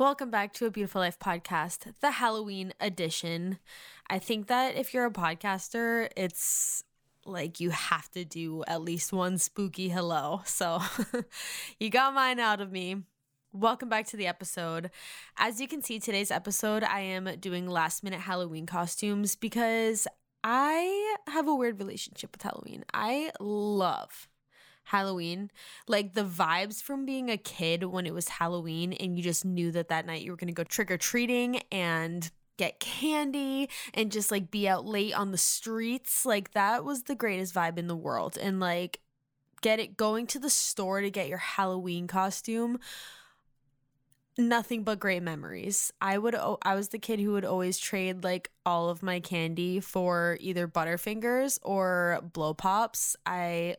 Welcome back to a Beautiful Life podcast, the Halloween edition. I think that if you're a podcaster, it's like you have to do at least one spooky hello. So you got mine out of me. Welcome back to the episode. As you can see, today's episode, I am doing last minute Halloween costumes because I have a weird relationship with Halloween. I love Halloween. Like the vibes from being a kid when it was Halloween and you just knew that that night you were going to go trick or treating and get candy and just like be out late on the streets. Like that was the greatest vibe in the world. And like get it going to the store to get your Halloween costume nothing but great memories. I would I was the kid who would always trade like all of my candy for either Butterfingers or Blow Pops. I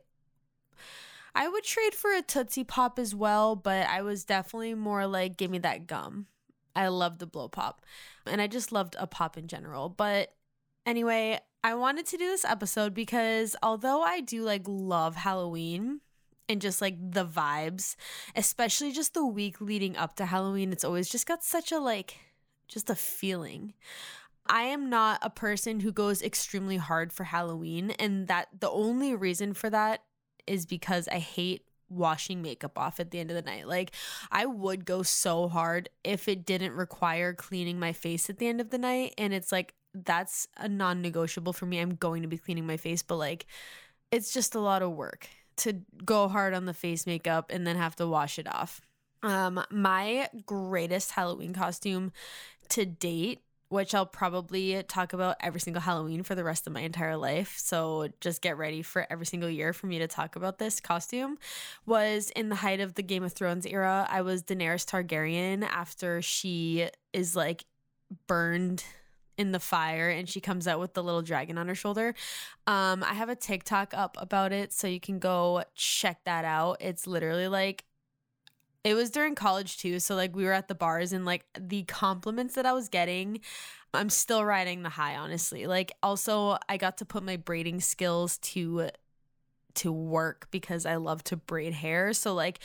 I would trade for a Tootsie Pop as well, but I was definitely more like, give me that gum. I loved the blow pop. And I just loved a pop in general. But anyway, I wanted to do this episode because although I do like love Halloween and just like the vibes, especially just the week leading up to Halloween, it's always just got such a like, just a feeling. I am not a person who goes extremely hard for Halloween. And that the only reason for that is because I hate washing makeup off at the end of the night. Like I would go so hard if it didn't require cleaning my face at the end of the night and it's like that's a non-negotiable for me. I'm going to be cleaning my face, but like it's just a lot of work to go hard on the face makeup and then have to wash it off. Um my greatest Halloween costume to date which I'll probably talk about every single Halloween for the rest of my entire life. So just get ready for every single year for me to talk about this costume. Was in the height of the Game of Thrones era. I was Daenerys Targaryen after she is like burned in the fire and she comes out with the little dragon on her shoulder. Um, I have a TikTok up about it, so you can go check that out. It's literally like it was during college too. So like we were at the bars and like the compliments that I was getting, I'm still riding the high, honestly. Like also I got to put my braiding skills to to work because I love to braid hair. So like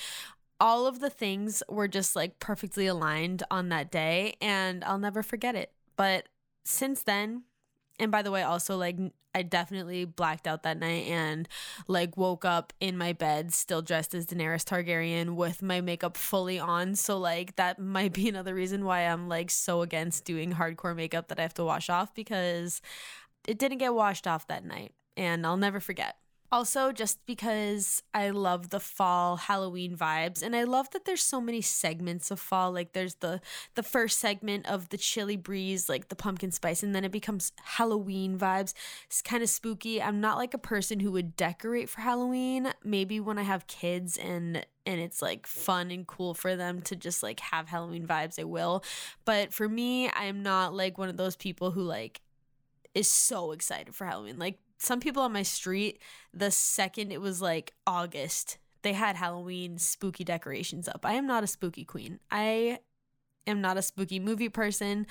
all of the things were just like perfectly aligned on that day and I'll never forget it. But since then, and by the way, also like I definitely blacked out that night and like woke up in my bed still dressed as Daenerys Targaryen with my makeup fully on. So like that might be another reason why I'm like so against doing hardcore makeup that I have to wash off because it didn't get washed off that night and I'll never forget. Also, just because I love the fall Halloween vibes, and I love that there's so many segments of fall. Like there's the the first segment of the chilly breeze, like the pumpkin spice, and then it becomes Halloween vibes. It's kind of spooky. I'm not like a person who would decorate for Halloween. Maybe when I have kids and and it's like fun and cool for them to just like have Halloween vibes, I will. But for me, I'm not like one of those people who like is so excited for Halloween. Like some people on my street, the second it was like August, they had Halloween spooky decorations up. I am not a spooky queen. I am not a spooky movie person.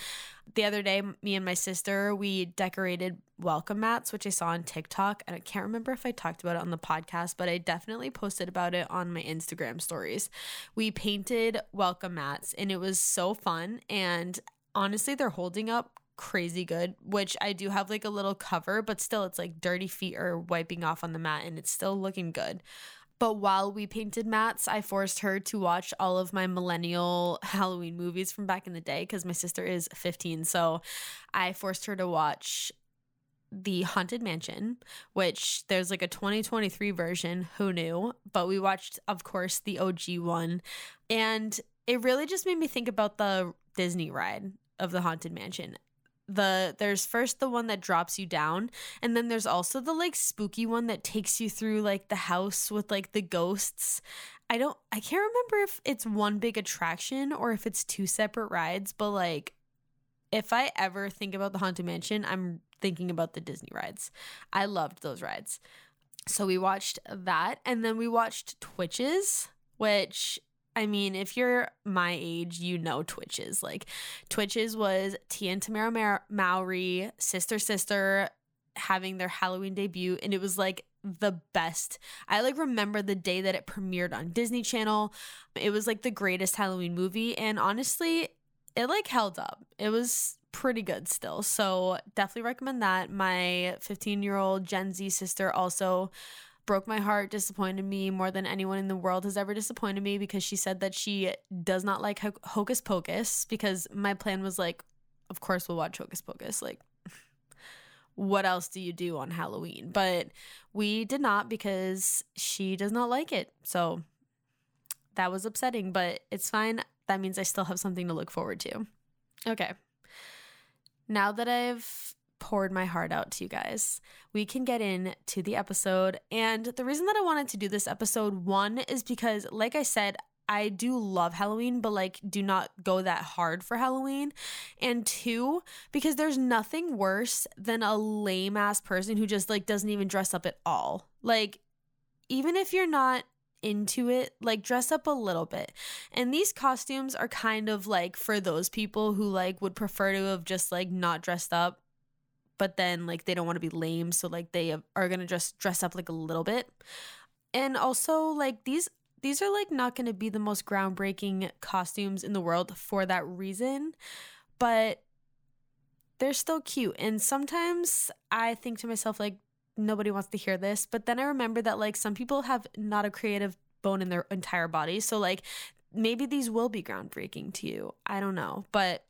The other day, me and my sister, we decorated welcome mats, which I saw on TikTok. And I can't remember if I talked about it on the podcast, but I definitely posted about it on my Instagram stories. We painted welcome mats and it was so fun. And honestly, they're holding up crazy good, which I do have like a little cover, but still it's like dirty feet are wiping off on the mat and it's still looking good. But while we painted mats, I forced her to watch all of my millennial Halloween movies from back in the day because my sister is 15. So I forced her to watch the Haunted Mansion, which there's like a 2023 version. Who knew? But we watched, of course, the OG one. And it really just made me think about the Disney ride of the Haunted Mansion the there's first the one that drops you down and then there's also the like spooky one that takes you through like the house with like the ghosts I don't I can't remember if it's one big attraction or if it's two separate rides, but like if I ever think about the Haunted Mansion, I'm thinking about the Disney rides. I loved those rides. So we watched that and then we watched Twitches, which I mean, if you're my age, you know Twitches. Like Twitches was Tia and Tamera Mowry, sister sister, having their Halloween debut, and it was like the best. I like remember the day that it premiered on Disney Channel. It was like the greatest Halloween movie, and honestly, it like held up. It was pretty good still. So definitely recommend that. My 15 year old Gen Z sister also broke my heart, disappointed me more than anyone in the world has ever disappointed me because she said that she does not like Hocus Pocus because my plan was like, of course we'll watch Hocus Pocus. Like, what else do you do on Halloween? But we did not because she does not like it. So that was upsetting, but it's fine. That means I still have something to look forward to. Okay. Now that I've poured my heart out to you guys, we can get into the episode. And the reason that I wanted to do this episode, one, is because, like I said, I do love Halloween, but like do not go that hard for Halloween. And two, because there's nothing worse than a lame ass person who just like doesn't even dress up at all. Like, even if you're not into it, like dress up a little bit. And these costumes are kind of like for those people who like would prefer to have just like not dressed up, but then like they don't want to be lame, so like they are to just dress up like a little bit. And also like these these are like not to be the most groundbreaking costumes in the world for that reason, but they're still cute. And sometimes I think to myself like nobody wants to hear this. But then I remember that like some people have not a creative bone in their entire body. So like maybe these will be groundbreaking to you. I don't know. But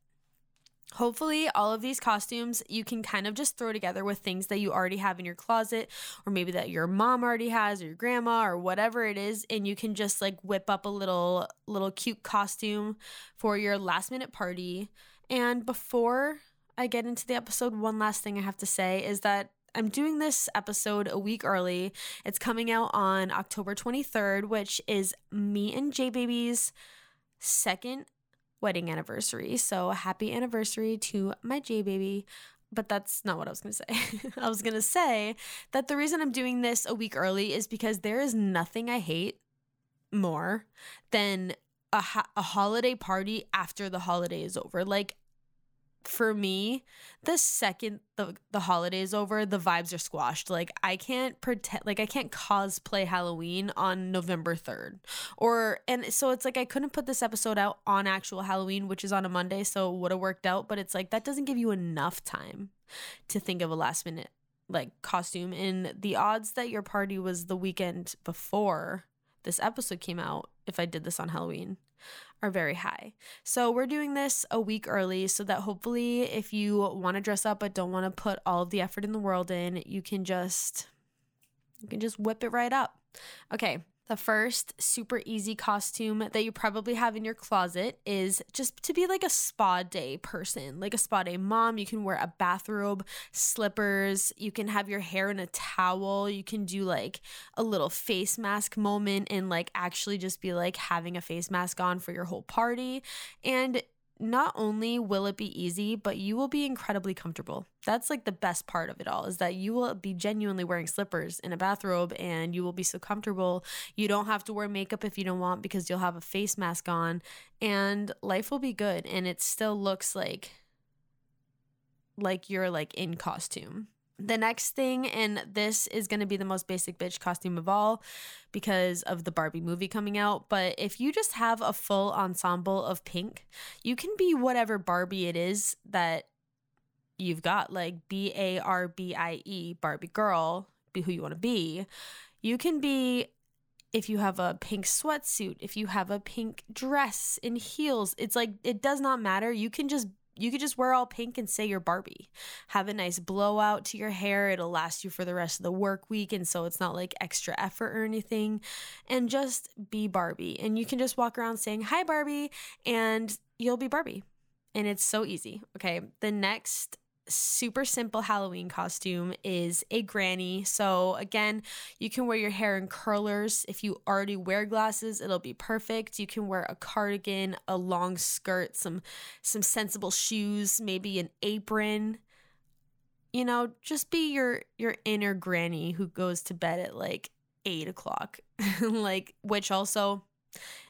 Hopefully, all of these costumes you can kind of just throw together with things that you already have in your closet, or maybe that your mom already has, or your grandma, or whatever it is, and you can just like whip up a little, little cute costume for your last minute party. And before I get into the episode, one last thing I have to say is that I'm doing this episode a week early. It's coming out on October 23rd, which is me and J Baby's second wedding anniversary. So happy anniversary to my J Baby. But that's not what I was going to say. I was going to say that the reason I'm doing this a week early is because there is nothing I hate more than a, ha- a holiday party after the holiday is over. Like, for me, the second the the holiday is over, the vibes are squashed. Like I can't pretend like I can't cosplay Halloween on November 3rd. Or and so it's like I couldn't put this episode out on actual Halloween, which is on a Monday, so it would have worked out, but it's like that doesn't give you enough time to think of a last minute like costume and the odds that your party was the weekend before this episode came out if I did this on Halloween are very high. So we're doing this a week early so that hopefully if you want to dress up but don't want to put all of the effort in the world in, you can just you can just whip it right up. Okay, the first super easy costume that you probably have in your closet is just to be like a spa day person, like a spa day mom. You can wear a bathrobe, slippers, you can have your hair in a towel, you can do like a little face mask moment and like actually just be like having a face mask on for your whole party. And not only will it be easy, but you will be incredibly comfortable. That's like the best part of it all is that you will be genuinely wearing slippers in a bathrobe and you will be so comfortable. You don't have to wear makeup if you don't want because you'll have a face mask on and life will be good and it still looks like like you're like in costume. The next thing, and this is going to be the most basic bitch costume of all because of the Barbie movie coming out. But if you just have a full ensemble of pink, you can be whatever Barbie it is that you've got, like B A R B I E, Barbie girl, be who you want to be. You can be if you have a pink sweatsuit, if you have a pink dress and heels, it's like it does not matter. You can just you could just wear all pink and say you're Barbie. Have a nice blowout to your hair. It'll last you for the rest of the work week. And so it's not like extra effort or anything. And just be Barbie. And you can just walk around saying, Hi, Barbie. And you'll be Barbie. And it's so easy. Okay. The next super simple Halloween costume is a granny. So, again, you can wear your hair in curlers. If you already wear glasses, it'll be perfect. You can wear a cardigan, a long skirt, some some sensible shoes, maybe an apron. You know, just be your your inner granny who goes to bed at like eight o'clock. like, which also,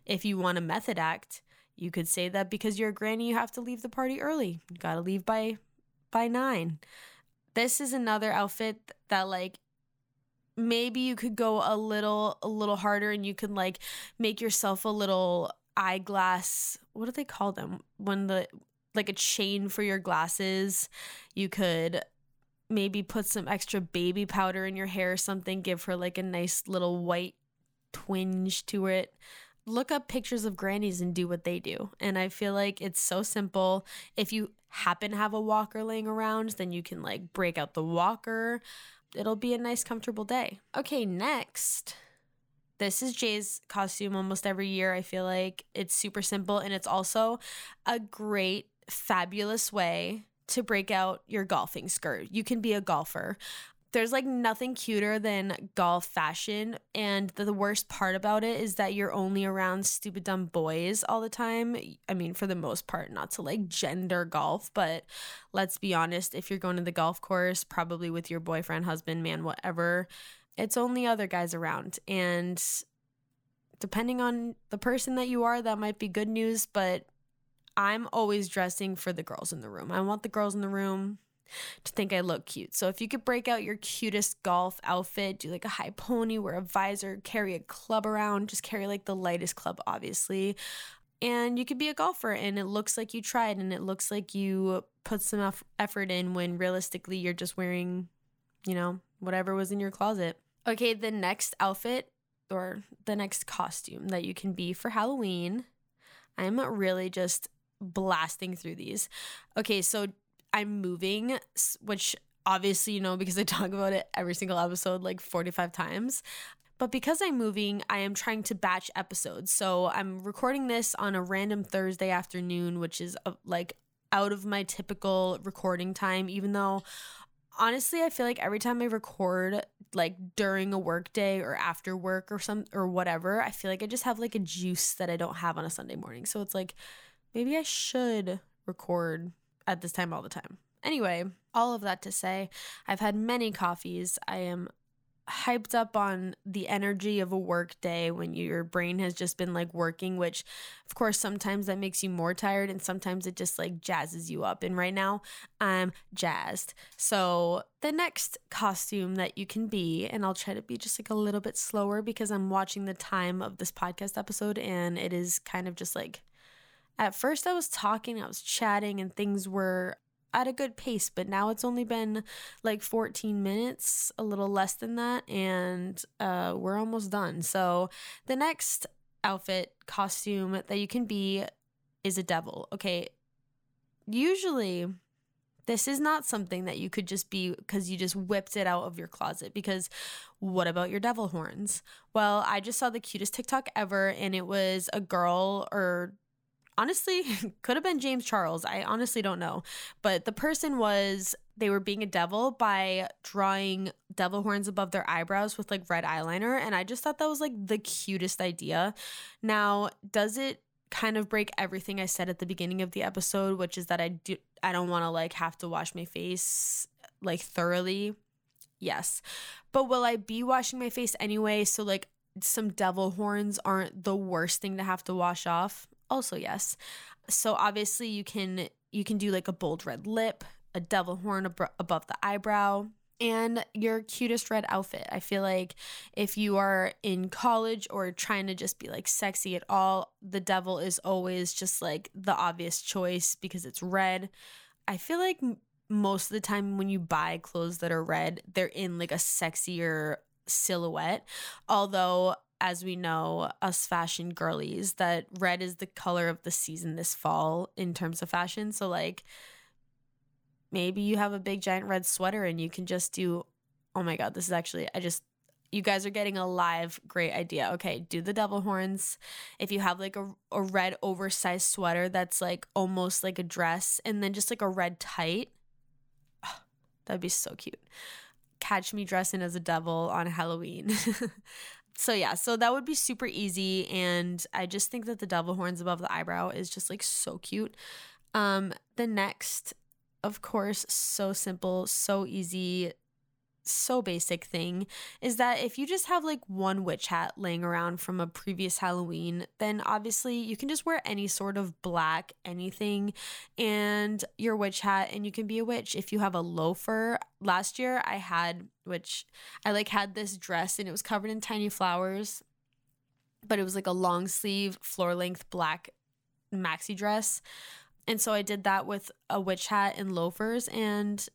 if you want a method act, you could say that because you're a granny, you have to leave the party early. You gotta leave by by nine. This is another outfit that like maybe you could go a little a little harder and you could like make yourself a little eyeglass what do they call them when the like a chain for your glasses you could maybe put some extra baby powder in your hair or something give her like a nice little white twinge to it look up pictures of grannies and do what they do and i feel like it's so simple if you happen to have a walker laying around, then you can like break out the walker. It'll be a nice, comfortable day. Okay, next. This is Jay's costume almost every year. I feel like it's super simple and it's also a great, fabulous way to break out your golfing skirt. You can be a golfer there's like nothing cuter than golf fashion. And the, the, worst part about it is that you're only around stupid, dumb boys all the time. I mean, for the most part, not to like gender golf, but let's be honest, if you're going to the golf course, probably with your boyfriend, husband, man, whatever, it's only other guys around. And depending on the person that you are, that might be good news, but I'm always dressing for the girls in the room. I want the girls in the room to think I look cute. So if you could break out your cutest golf outfit, do like a high pony, wear a visor, carry a club around, just carry like the lightest club, obviously. And you could be a golfer and it looks like you tried and it looks like you put some effort in when realistically you're just wearing, you know, whatever was in your closet. Okay, the next outfit or the next costume that you can be for Halloween. I'm really just blasting through these. Okay, so I'm moving, which obviously, you know, because I talk about it every single episode like 45 times. But because I'm moving, I am trying to batch episodes. So I'm recording this on a random Thursday afternoon, which is uh, like out of my typical recording time, even though honestly, I feel like every time I record, like during a work day or after work or some or whatever, I feel like I just have like a juice that I don't have on a Sunday morning. So it's like maybe I should record at this time all the time. Anyway, all of that to say, I've had many coffees. I am hyped up on the energy of a work day when your brain has just been like working which of course sometimes that makes you more tired and sometimes it just like jazzes you up and right now I'm jazzed so the next costume that you can be and I'll try to be just like a little bit slower because I'm watching the time of this podcast episode and it is kind of just like at first, I was talking, I was chatting, and things were at a good pace, but now it's only been like 14 minutes, a little less than that, and uh, we're almost done. So, the next outfit costume that you can be is a devil. Okay. Usually, this is not something that you could just be because you just whipped it out of your closet. Because what about your devil horns? Well, I just saw the cutest TikTok ever, and it was a girl or honestly could have been James Charles. I honestly don't know. But the person was they were being a devil by drawing devil horns above their eyebrows with like red eyeliner and I just thought that was like the cutest idea. Now, does it kind of break everything I said at the beginning of the episode, which is that I do I don't want to like have to wash my face like thoroughly? Yes. But will I be washing my face anyway? So like some devil horns aren't the worst thing to have to wash off also yes. So obviously you can you can do like a bold red lip, a devil horn ab- above the eyebrow, and your cutest red outfit. I feel like if you are in college or trying to just be like sexy at all, the devil is always just like the obvious choice because it's red. I feel like most of the time when you buy clothes that are red, they're in like a sexier silhouette. Although as we know, us fashion girlies, that red is the color of the season this fall in terms of fashion. So, like, maybe you have a big giant red sweater and you can just do, oh my God, this is actually, I just, you guys are getting a live great idea. Okay, do the devil horns. If you have like a, a red oversized sweater that's like almost like a dress and then just like a red tight, ah, That'd be so cute. Catch me dressing as a devil on Halloween. so yeah, so that would be super easy and I just think that the devil horns above the eyebrow is just like so cute. Um the next of course so simple, so easy, so basic thing is that if you just have like one witch hat laying around from a previous Halloween, then obviously you can just wear any sort of black anything and your witch hat and you can be a witch. If you have a loafer, last year I had which I like had this dress and it was covered in tiny flowers, but it was like a long sleeve floor length black maxi dress. And so I did that with a witch hat and loafers and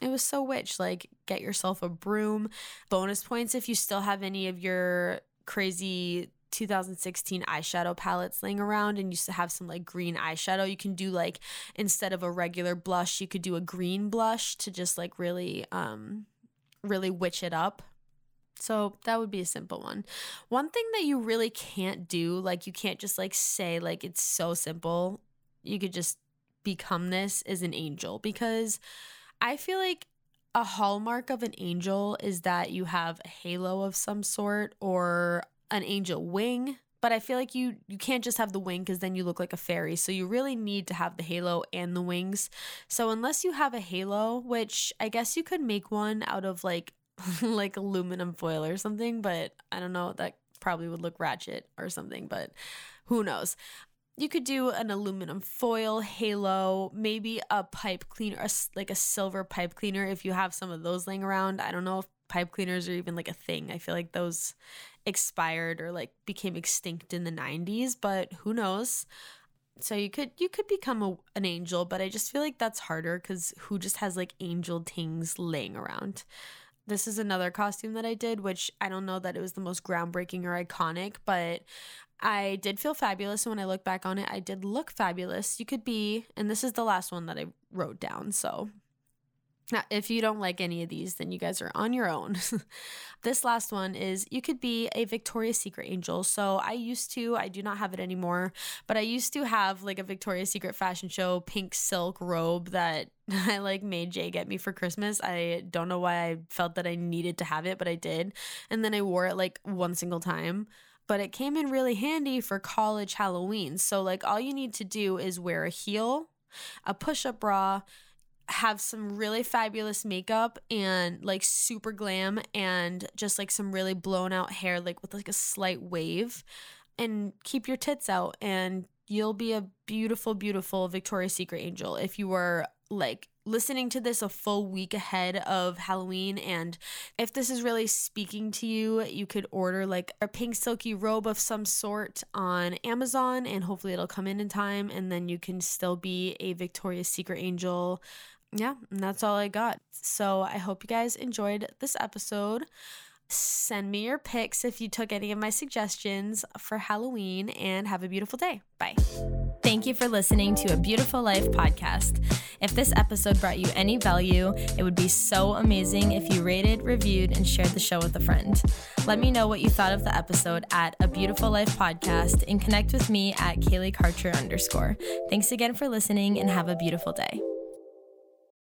it was so witch. Like, get yourself a broom. Bonus points if you still have any of your crazy 2016 eyeshadow palettes laying around and you have some like green eyeshadow. You can do like instead of a regular blush, you could do a green blush to just like really, um, really witch it up. So that would be a simple one. One thing that you really can't do, like you can't just like say like it's so simple. You could just become this is an angel because I feel like a hallmark of an angel is that you have a halo of some sort or an angel wing but I feel like you you can't just have the wing because then you look like a fairy. So you really need to have the halo and the wings. So unless you have a halo, which I guess you could make one out of like like aluminum foil or something, but I don't know, that probably would look ratchet or something, but who knows you could do an aluminum foil halo, maybe a pipe cleaner, a, like a silver pipe cleaner if you have some of those laying around. I don't know if pipe cleaners are even like a thing. I feel like those expired or like became extinct in the 90s, but who knows? So you could you could become a, an angel, but I just feel like that's harder cuz who just has like angel things laying around. This is another costume that I did, which I don't know that it was the most groundbreaking or iconic, but I did feel fabulous. And when I look back on it, I did look fabulous. You could be, and this is the last one that I wrote down. So now, if you don't like any of these, then you guys are on your own. this last one is you could be a Victoria's Secret angel. So I used to, I do not have it anymore, but I used to have like a Victoria's Secret fashion show pink silk robe that I like made Jay get me for Christmas. I don't know why I felt that I needed to have it, but I did. And then I wore it like one single time but it came in really handy for college Halloween. So, like, all you need to do is wear a heel, a push up bra, have some really fabulous makeup and like super glam and just like some really blown out hair, like with like a slight wave, and keep your tits out. And you'll be a beautiful, beautiful Victoria's Secret angel if you were like listening to this a full week ahead of Halloween. And if this is really speaking to you, you could order like a pink silky robe of some sort on Amazon and hopefully it'll come in in time. And then you can still be a Victoria's Secret angel. Yeah, and that's all I got. So I hope you guys enjoyed this episode. Send me your pics if you took any of my suggestions for Halloween and have a beautiful day. Bye. Thank you for listening to a Beautiful Life podcast. If this episode brought you any value, it would be so amazing if you rated, reviewed, and shared the show with a friend. Let me know what you thought of the episode at a Beautiful Life podcast and connect with me at Kaylee Karcher underscore. Thanks again for listening and have a beautiful day.